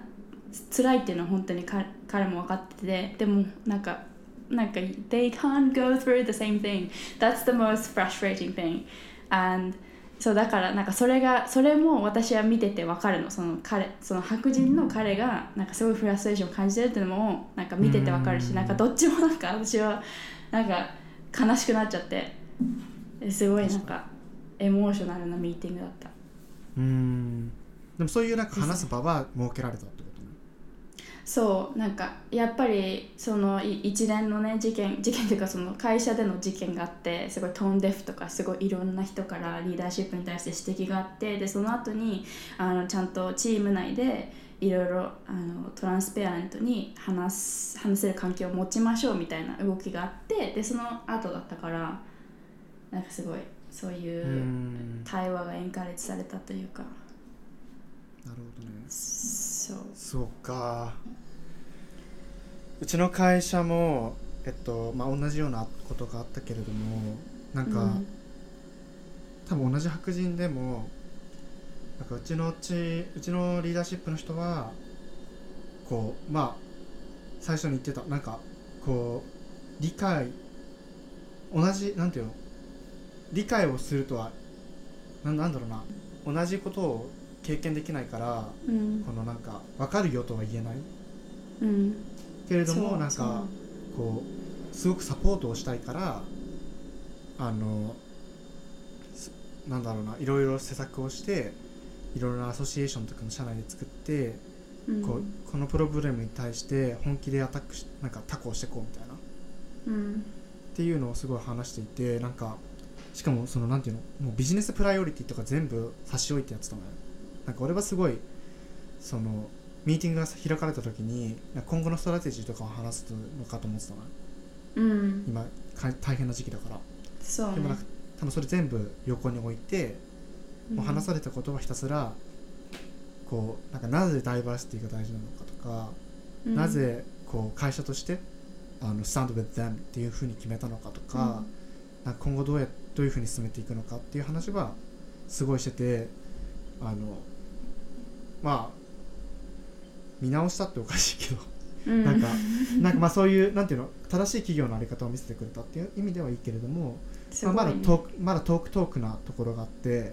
辛いっていうのは本当に彼も分かっててでもなんかなんか they can't go through the same thing. That's the most frustrating thing. And そうだからなんかそれがそれも私は見てて分かるの。その彼その白人の彼がなんかすごいフラストレーションを感じてるっていうのもなんか見てて分かるしなんかどっちもなんか私はなんか悲しくなっちゃって。すごいなんかエモーショナルなミーティングだった。うん。でもそういうなんか話す場は設けられたってそうなんかやっぱりその一連のね事件事件というかその会社での事件があってすごいトーンデフとかすごいいろんな人からリーダーシップに対して指摘があってでその後にあのちゃんとチーム内でいろいろあのトランスペアレントに話す話せる環境を持ちましょうみたいな動きがあってでその後だったからなんかすごいそういう対話がエンカレッジされたというか。なるほどねそう。そうか。うちの会社もえっとまあ同じようなことがあったけれどもなんか、うん、多分同じ白人でもなんかうちのうちうちのリーダーシップの人はこうまあ最初に言ってたなんかこう理解同じなんていうの理解をするとはななんだろうな同じことを経験できないから、うん、このなんか分かるよとは言えない、うん、けれどもなんかこうすごくサポートをしたいからあのなんだろうないろいろ施策をしていろいろなアソシエーションとかの社内で作って、うん、こうこの problem に対して本気でアタックしなんか tackle していこうみたいな、うん、っていうのをすごい話していてなんかしかもそのなんていうのもう business priority とか全部差し置いてやってたのよなんか俺はすごいそのミーティングが開かれた時に今後のストラテジーとかを話すのかと思ってたの、うん、今大変な時期だから。そう、ね、でもなんか多分それ全部横に置いて、うん、もう話されたことはひたすらこうなんかなぜダイバーシティが大事なのかとか、うん、なぜこう会社としてあの stand with them っていうふうに決めたのかとか,、なんか今後どうやどういうふうに進めていくのかっていう話はすごいしててあのまあ見直したっておかしいけど。うん。なんかなんかまあそういうなんていうの正しい企業のあり方を見せてくれたっていう意味ではいいけれども、まあ、まだトークまだトークトークなところがあって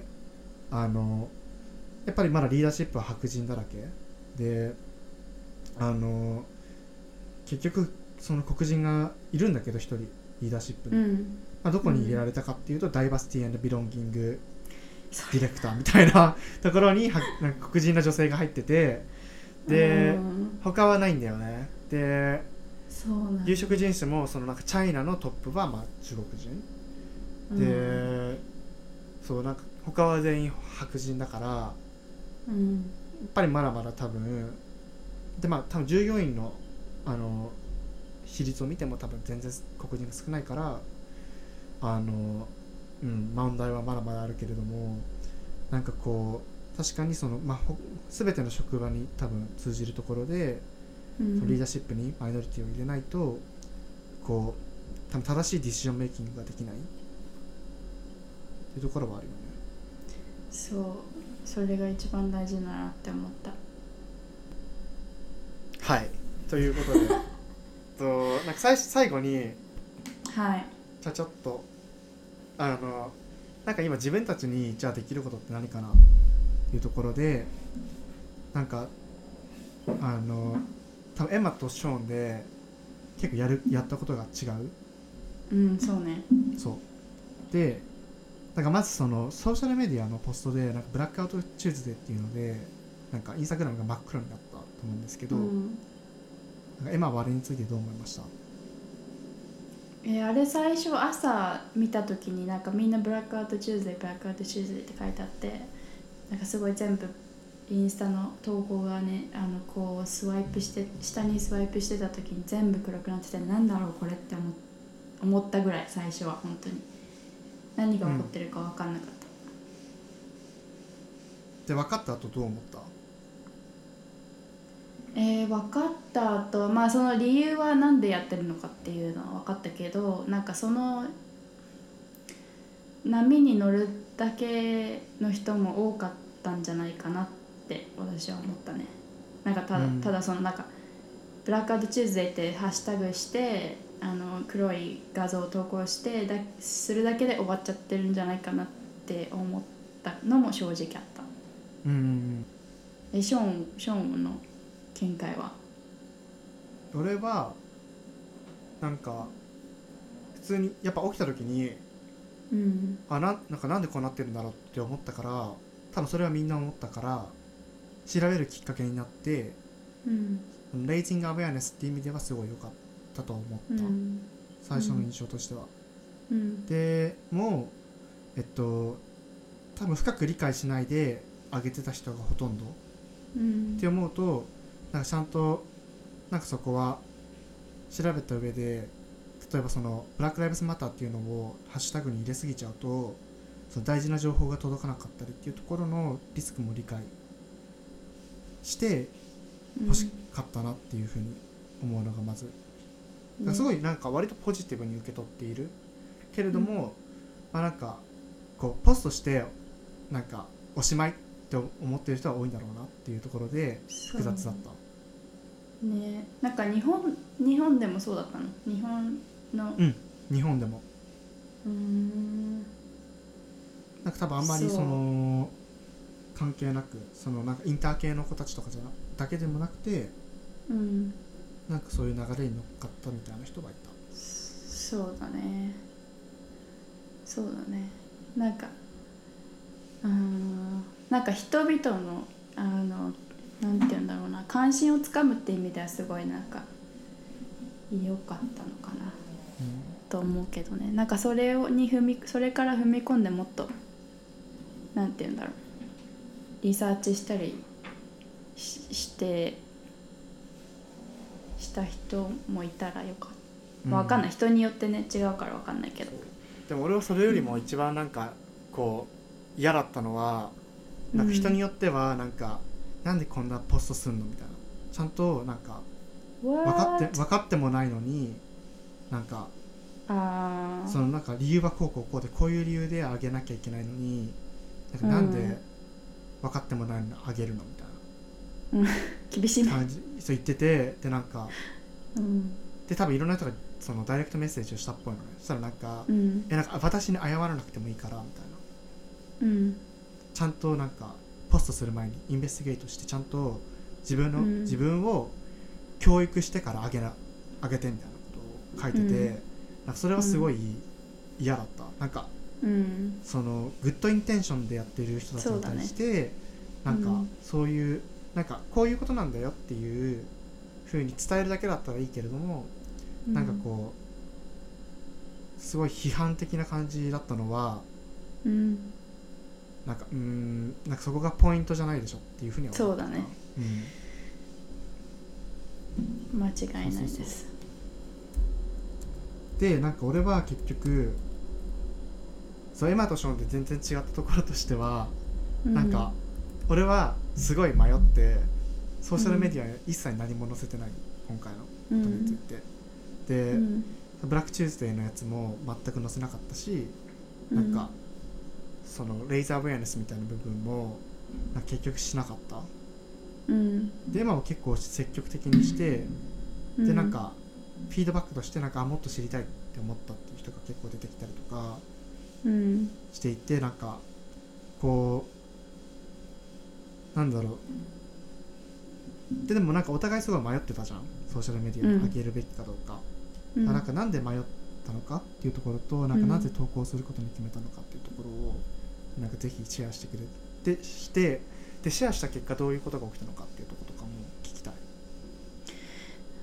あのやっぱりまだリーダーシップは白人だらけ。であの結局その黒人がいるんだけど一人リーダーシップに、うん。まあ、どこに入れられたかっていうと、ダイバーシティビロンギングそディレクターみたいな ところにはなんか黒人の女性が入っててでうん。他はないんだよね。で有色人種もそのなんかチャイナのトップはまあ中国人。うん。で、そうなんか他は全員白人だからやうん。っぱりまだまだ多分でまあ多分従業員のあの比率を見ても多分全然黒人が少ないからあのうん問題はまだまだあるけれどもなんかこう確かにその、まあ、ほ全ての職場に多分通じるところで、うん。リーダーシップにマイノリティを入れないとこう多分正しいディシジョンメイキングができない。っていうところはあるよね。そう。それが一番大事だなって思った。はい。ということで。となんか最最後にはい。じゃあちょっとあのなんか今自分たちにじゃあできることって何かな？っていうところでなんかあの多分エマとショーンで結構やるやったことが違う？うんそうね。そう。でなんかまずそのソーシャルメディアのポストでなんか Blackout Tuesday っていうのでなんかインスタグラムが真っ黒になったと思うんですけど、うん。なんかエマはあれについてどう思いました？えーあれ最初朝見た時になんかみんな Blackout Tuesday Blackout Tuesday って書いてあってなんかすごい全部インスタの投稿がねあのこうスワイプして下にスワイプしてた時に全部黒くなっててなんだろうこれって思っ思ったぐらい最初は本当に。何が起こってるか分かんなかった、で分かった後どう思った？えー、分かった後まあその理由は何でやってるのかっていうのは分かったけどなんかその波に乗るだけの人も多かったんじゃないかなって私は思ったね。なんかただ,、うん。ただそのなんかブラックアウトチューズデーってハッシュタグしてあの黒い画像を投稿してだするだけで終わっちゃってるんじゃないかなって思ったのも正直あった。うん。えショーンショーンの見解は？俺はなんか普通にやっぱ起きた時にうん。あなんなんかなんでこうなってるんだろうって思ったから多分それはみんな思ったから調べるきっかけになってうん。レイジングアウェアネスっていう意味ではすごい良かったと思った、うん。最初の印象としては、うん。でもえっと多分深く理解しないで上げてた人がほとんど。うん。って思うとなんかちゃんとなんかそこは調べた上で例えばそのブラック・ライブズ・マターっていうのをハッシュタグに入れすぎちゃうとその大事な情報が届かなかったりっていうところのリスクも理解して欲しかったなっていうふうに思うのがまず。だからすごいなんか割とポジティブに受け取っている。けれども、まあなんかこうポストしてなんかおしまいって思ってる人は多いんだろうなっていうところで複雑だった。ね。なんか日本日本でもそうだったの？日本の。うん日本でも。うーん。なんか多分あんまりその関係なくそのなんかインター系の子たちとかじゃなだけでもなくてうん。なんかそういう流れに乗っかったみたいな人がいた。そうだね。そうだね。なんかうーんなんか人々のあのなんて言うんだろうな関心をつかむって意味ではすごいなんか良かったのかなと思うけどね。なんかそれをに踏みそれから踏み込んでもっとなんて言うんだろうリサーチしたりししてした人もいたらよかった。わかんない。人によってね違うからわかんないけど。でも俺はそれよりも一番なんかこう嫌だったのはなんか人によってはなんか、なんでこんなポストすんの？みたいな。ちゃんとなんか分かって分かってもないのになんかああそのなんか理由はこうこうこうでこういう理由であげなきゃいけないのになんかなんうん。で分かってもないのにあげるの？みたい 厳しい感じ。そう言っててでなんかうん。で多分いろんな人がそのダイレクトメッセージをしたっぽいのね。そしたらなんか「うん。えなんか私に謝らなくてもいいから」みたいな。うん。ちゃんとなんかポストする前にインベスティゲートしてちゃんと自分の、うん。自分を教育してからあげなあげてみたいなことを書いてて、うん。なんかそれはすごい嫌だった、なんかうん。そのグッドインテンションでやってる人たちに対して、なんかうん。そういうなんかこういうことなんだよっていう風に伝えるだけだったらいいけれども、なんかこうすごい批判的な感じだったのはうんなんかうーんなんかそこがポイントじゃないでしょっていうふうにはそうだね。うん。間違いないです。でなんか俺は結局そうエマとショーンで全然違ったところとしては、なんか俺はすごい迷ってソーシャルメディアに一切何も載せてない今回のうん。ことについて、で、うん。ブラックチューズデーのやつも全く載せなかったし、なんかそのレイザーアウェアネスみたいな部分もな結局しなかった。うん。でエマを結構積極的にしてうでなんかフィードバックとしてなんかあもっと知りたいって思ったっていう人が結構出てきたりとかうんしていてなんかこうなんだろう。ででもなんかお互いすごい迷ってたじゃん。ソーシャルメディアに上げるべきかどうか、うん。なんかなんで迷ったのかっていうところとなんかなぜ投稿することに決めたのかっていうところをなんかぜひシェアしてくれてしてでシェアした結果どういうことが起きたのかっていうところとかも聞きたい。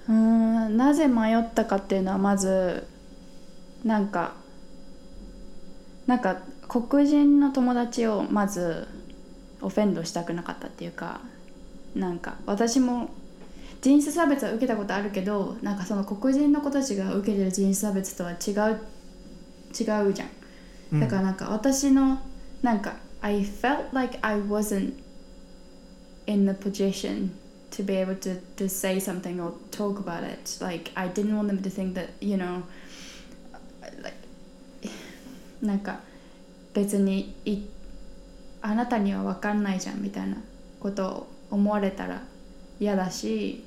うーんなぜ迷ったかっていうのはまずなんかなんか黒人の友達をまずオフェンドしたくなかったっていうかなんか私も人種差別は受けたことあるけどなんかその黒人の子たちが受けてる人種差別とは違う違うじゃんだからなんか私のなんか I felt like I wasn't in the position to be able to, to say something or talk about it like I didn't want them to think that you know like なんか別にいあなたには分かんないじゃんみたいなことを思われたら嫌だし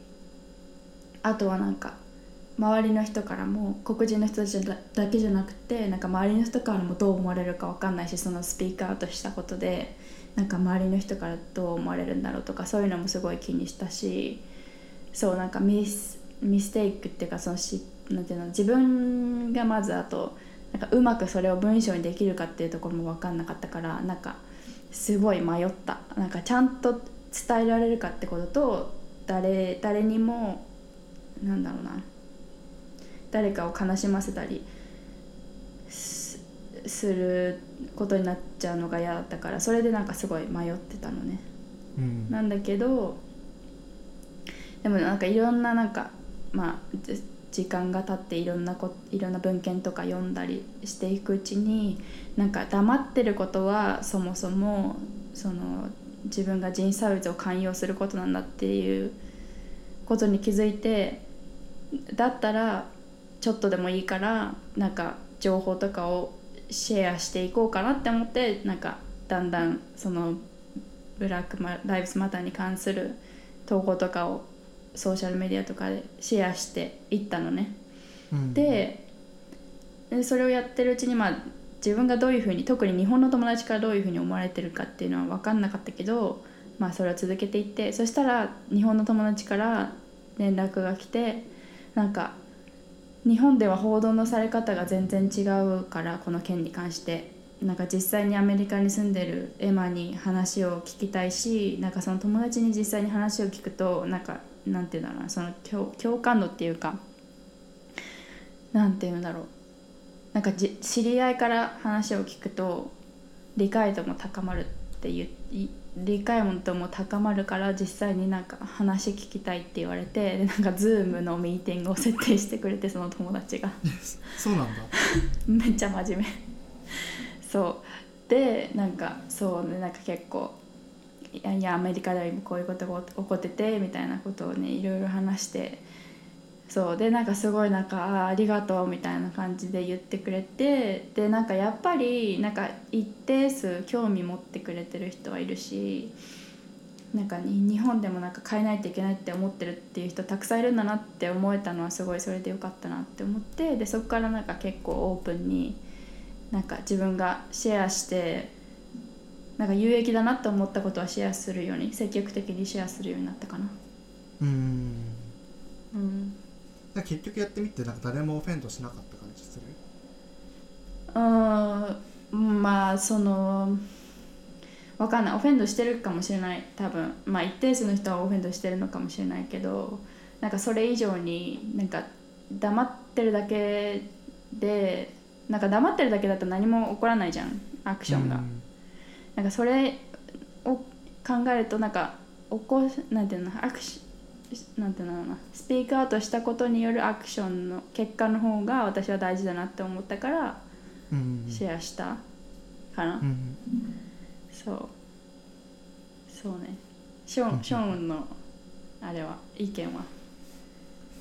あとはなんか周りの人からも黒人の人たちだけじゃなくてなんか周りの人からもどう思われるか分かんないしそのスピークアウトしたことでなんか周りの人からどう思われるんだろうとかそういうのもすごい気にしたしそうなんかミスミステイクっていうかそのしなんていうの自分がまずあとなんかうまくそれを文章にできるかっていうところも分かんなかったからなんかすごい迷った。なんかちゃんと伝えられるかってことと誰誰にもなんだろうな誰かを悲しませたりすすることになっちゃうのが嫌だったからそれでなんかすごい迷ってたのね。うん。なんだけどでもなんかいろんななんかまあじ時間が経っていろんなこいろんな文献とか読んだりしていくうちになんか黙ってることはそもそもその自分が人種差別を寛容することなんだっていうことに気づいてだったらちょっとでもいいからなんか情報とかをシェアしていこうかなって思ってなんかだんだんそのブラックマライブスマターに関する投稿とかをソーシャルメディアとかでシェアしていったのね。うんででそれをやってるうちにまあ自分がどういうふうに特に日本の友達からどういうふうに思われてるかっていうのは分かんなかったけど、まあ、それを続けていってそしたら日本の友達から連絡が来てなんか日本では報道のされ方が全然違うからこの件に関してなんか実際にアメリカに住んでるエマに話を聞きたいしなんかその友達に実際に話を聞くとなんかなんていうんだろうその共共感度っていうかなんていうんだろう。なんかじ知り合いから話を聞くと理解度も高まるっていうい理解度も高まるから実際になんか話聞きたいって言われてでなんか Zoom のミーティングを設定してくれてその友達が。そうなんだ。めっちゃ真面目。そう。でなんかそうねなんか結構いやいやアメリカでは今こういうことが起こっててみたいなことをねいろいろ話してそうでなんかすごいなんかありがとうみたいな感じで言ってくれてでなんかやっぱりなんか一定数興味持ってくれてる人はいるしなんか日本でもなんか変えないといけないって思ってるっていう人たくさんいるんだなって思えたのはすごいそれでよかったなって思ってでそこからなんか結構オープンになんか自分がシェアしてなんか有益だなと思ったことはシェアするように積極的にシェアするようになったかな。うん結局やってみてなんか誰もオフェンドしなかった感じする？うーんまあそのわかんない。オフェンドしてるかもしれない。多分。まあ一定数の人はオフェンドしてるのかもしれないけどなんかそれ以上になんか黙ってるだけでなんか黙ってるだけだと何も起こらないじゃん。アクションが、うん。なんかそれを考えるとなんか起こすなんていうのアクシなんていうのかな。スピークアウトしたことによるアクションの結果の方が私は大事だなって思ったからうん。シェアしたかな、うん。そう。そうね。ショーうん。ンショーンのあれは意見は？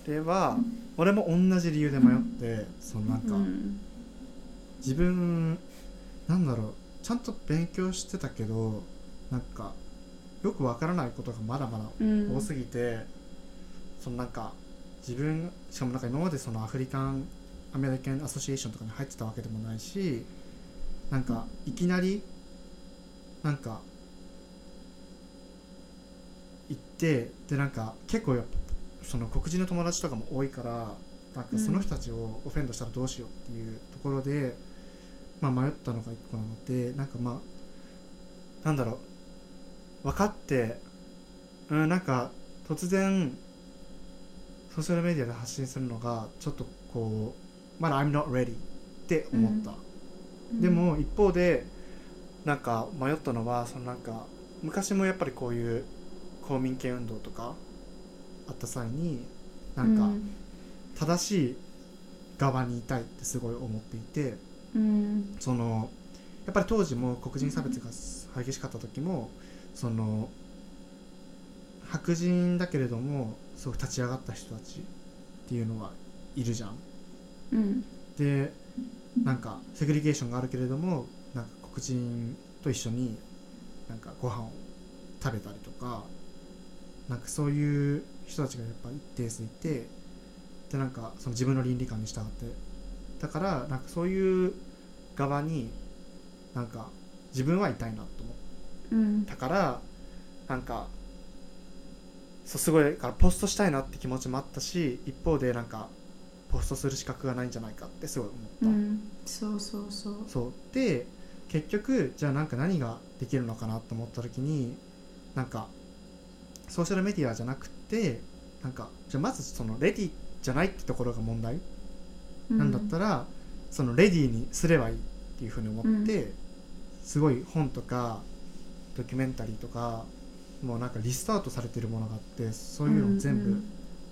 では俺も同じ理由で迷ってそのなんか、うん。自分なんだろう。ちゃんと勉強してたけどなんかよくわからないことがまだまだうん。多すぎて、そのなんか自分しかもなんか今までそのアフリカンアメリカンアソシエーションとかに入ってたわけでもないしなんかいきなりなんか行ってでなんか結構やっぱその黒人の友達とかも多いからなんかその人たちをオフェンドしたらどうしようっていうところで、まあ、迷ったのが一個なのでなんかまあなんだろう。分かってうんなんか突然ソーシャルメディアで発信するのがちょっとこうまだ I'm not ready って思った、でも一方でなんか迷ったのはそのなんか昔もやっぱりこういう公民権運動とかあった際になんか正しい側にいたいってすごい思っていてうん。そのやっぱり当時も黒人差別が激しかった時もその白人だけれどもすごく立ち上がった人たちっていうのはいるじゃん。うん。でなんかセグリゲーションがあるけれどもなんか黒人と一緒になんかご飯を食べたりとかなんかそういう人たちがやっぱ一定数いてでなんかその自分の倫理観に従って。だからなんかそういう側になんか自分はいたいなと思うんったからなんかそうすごいだからポストしたいなって気持ちもあったし一方でなんかポストする資格がないんじゃないかってすごい思った。うん。そうそうそう。そう。で結局じゃあなんか何ができるのかなと思った時になんかソーシャルメディアじゃなくてなんかじゃあまずそのレディじゃないってところが問題。なんだったら、そのレディにすればいいっていうふうに思って、すごい本とかドキュメンタリーとかもうなんかリストアウトされてるものがあってそういうのを全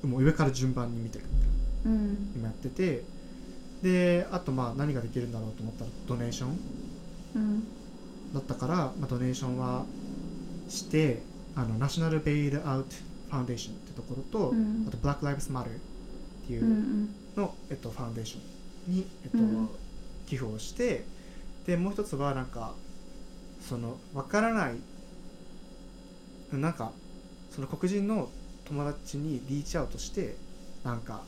部、もう上から順番に見てるみたいな。うん。今やってて。であとまあ何ができるんだろうと思ったらドネーションうん。だったから、まあ、ドネーションはしてあのナショナル・ベイル・アウト・ファウンデーションってところと、うん。あと Black Lives Matter っていううんうん。の、えっと、ファウンデーションに、えっとうん。寄付をしてでもう一つはなんかその分からないなんかその黒人の友達にリーチアウトしてなんか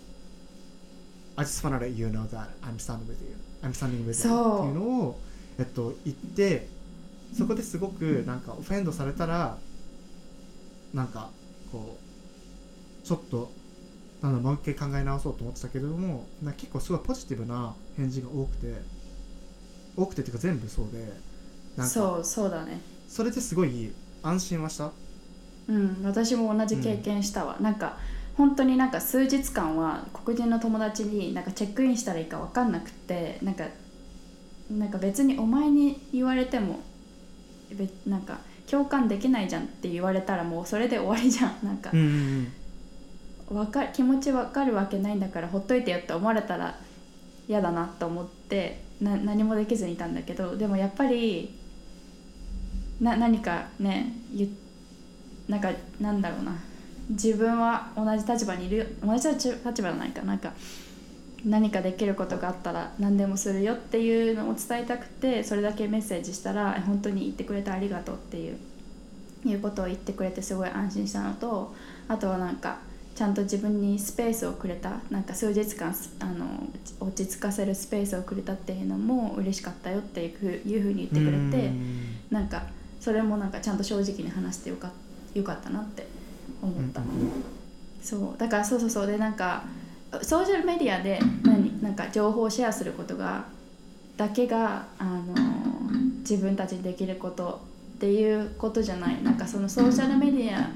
I just wanna let you know that I'm standing with you. I'm standing with you. っていうのをえっと言ってそこですごくなんかオフェンドされたらなんかこうちょっとなんだもう一回考え直そうと思ってたけれどもな結構すごいポジティブな返事が多くて多くてっていうか全部そうでなんかそうそうだね。それですごい安心はした？うん私も同じ経験したわ、なんか本当になんか数日間は黒人の友達になんかチェックインしたらいいか分かんなくてなんかなんか別にお前に言われてもべなんか共感できないじゃんって言われたらもうそれで終わりじゃん。なんかうんうんわか気持ち分かるわけないんだからほっといてよって思われたら嫌だなと思ってな何もできずにいたんだけどでもやっぱりな何かね言なんかなんだろうな。自分は同じ立場にいるよ。同じ立立場じゃないか。なんか何かできることがあったら何でもするよっていうのを伝えたくてそれだけメッセージしたらえ本当に言ってくれてありがとうっていういうことを言ってくれてすごい安心したのとあとはなんかちゃんと自分にスペースをくれたなんか数日間あの落ち着かせるスペースをくれたっていうのも嬉しかったよっていうふうに言ってくれてなんかそれもなんかちゃんと正直に話してよかよかったなって思った、そう。だからそうそうそう。でなんかソーシャルメディアで何なんか情報をシェアすることがだけがあの自分たちにできることっていうことじゃない。なんかそのソーシャルメディアっ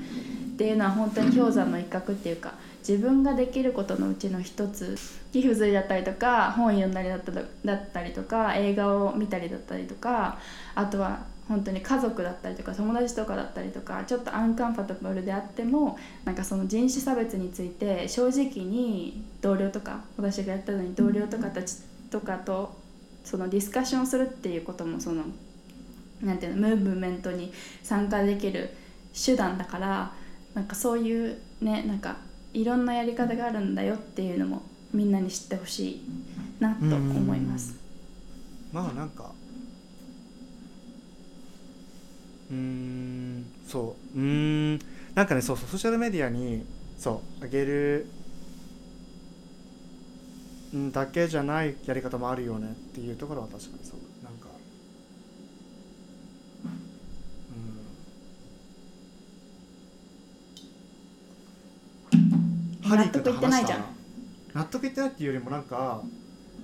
ていうのは本当に氷山の一角っていうか自分ができることのうちの一つ。寄付するだったりとか本読んだりだっただったりとか映画を見たりだったりとかあとは本当に家族だったりとか友達とかだったりとかちょっとアンカンファタブルであってもなんかその人種差別について正直に同僚とか私がやったのに同僚とかたちとかとそのディスカッションするっていうこともそのなんていうのムーブメントに参加できる手段だからなんかそういうねなんかいろんなやり方があるんだよっていうのもみんなに知ってほしいなと思います。まあなんかうーんそう。うーんなんかねそうそうソーシャルメディアにそうあげるんだけじゃないやり方もあるよねっていうところは確かにそう。なんかうん。納得いってないじゃん納得いってないっていうよりもなんか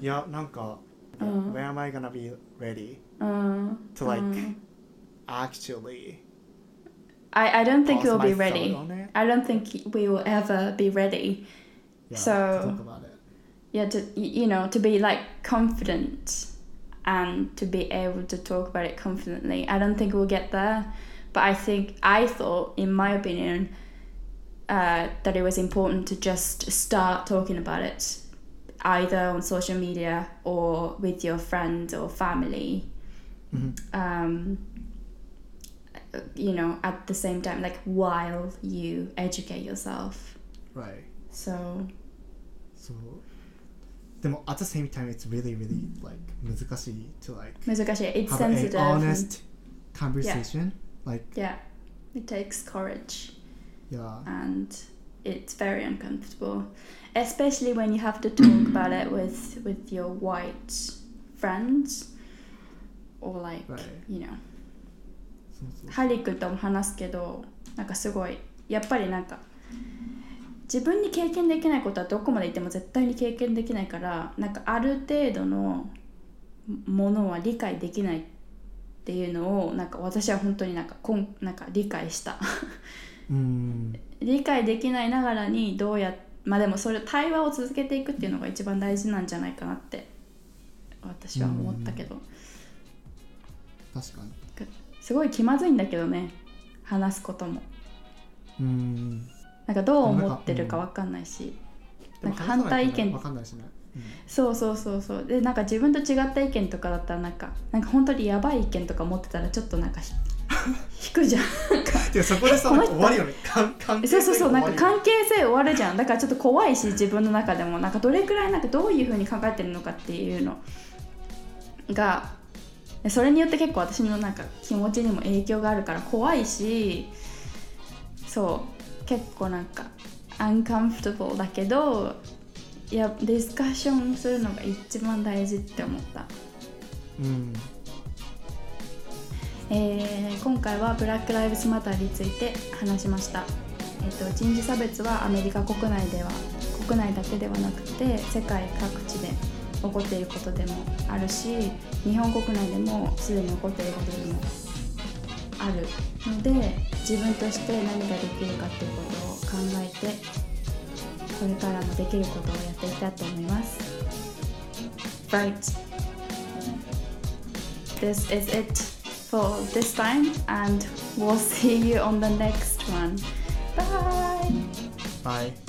いやなんか、うん。When am I gonna be ready うん、to like うん actually I, I don't think we'll be ready. thought on it. I don't think we will ever be ready. yeah, So- to talk about it Yeah, to you know, to be like confident and to be able to talk about it confidently. I don't think we'll get there, but I think I thought, in my opinion, uh, that it was important to just start talking about it, either on social media or with your friends or family. Mhm. Um, you know, at the same time, like while you educate yourself. right So so でも at the same time it's really really like 難しい to like 難しい It's have sensitive. an honest conversation like Yeah, it takes courage yeah and it's very uncomfortable, especially when you have to talk about it with with your white friends or like Right. you know そうそう ハリー君とも話すけどなんかすごいやっぱりなんか自分に経験できないことはどこまでいっても絶対に経験できないからなんかある程度のものは理解できないっていうのをなんか私は本当になんかこんなんか理解した。うん。理解できないながらにどうやまあでもそれ対話を続けていくっていうのが一番大事なんじゃないかなって私は思ったけど。確かにすごい気まずいんだけどね話すことも。うん。なんかどう思ってるかわかんないし、なんか反対意見。わかんないしね、うん。そうそうそうそう。でなんか自分と違った意見とかだったらなんかなんか本当にやばい意見とか持ってたらちょっとなんかひ 引くじゃん。でそこでさ終わるよね。関関係そうそうそう。なんか関係性終わるじゃん。だからちょっと怖いし自分の中でも。なんかどれくらいなんかどういうふうに考えてるのかっていうのがそれによって結構私のなんか気持ちにも影響があるから怖いしそう結構なんかアンカンフタブルだけどいやディスカッションするのが一番大事って思った、りうん。えー今回はブラック・ライブズ・マターについて話しました、えー、と人種差別はアメリカ国内では国内だけではなくて世界各地で起こっていることでもあるし日本国内でもすでに起こっていることでもあるので自分として何ができるかっていうことを考えてこれからもできることをやっていきたいと思います。Right. This is it for this time, and we'll see you on the next one. Bye. Bye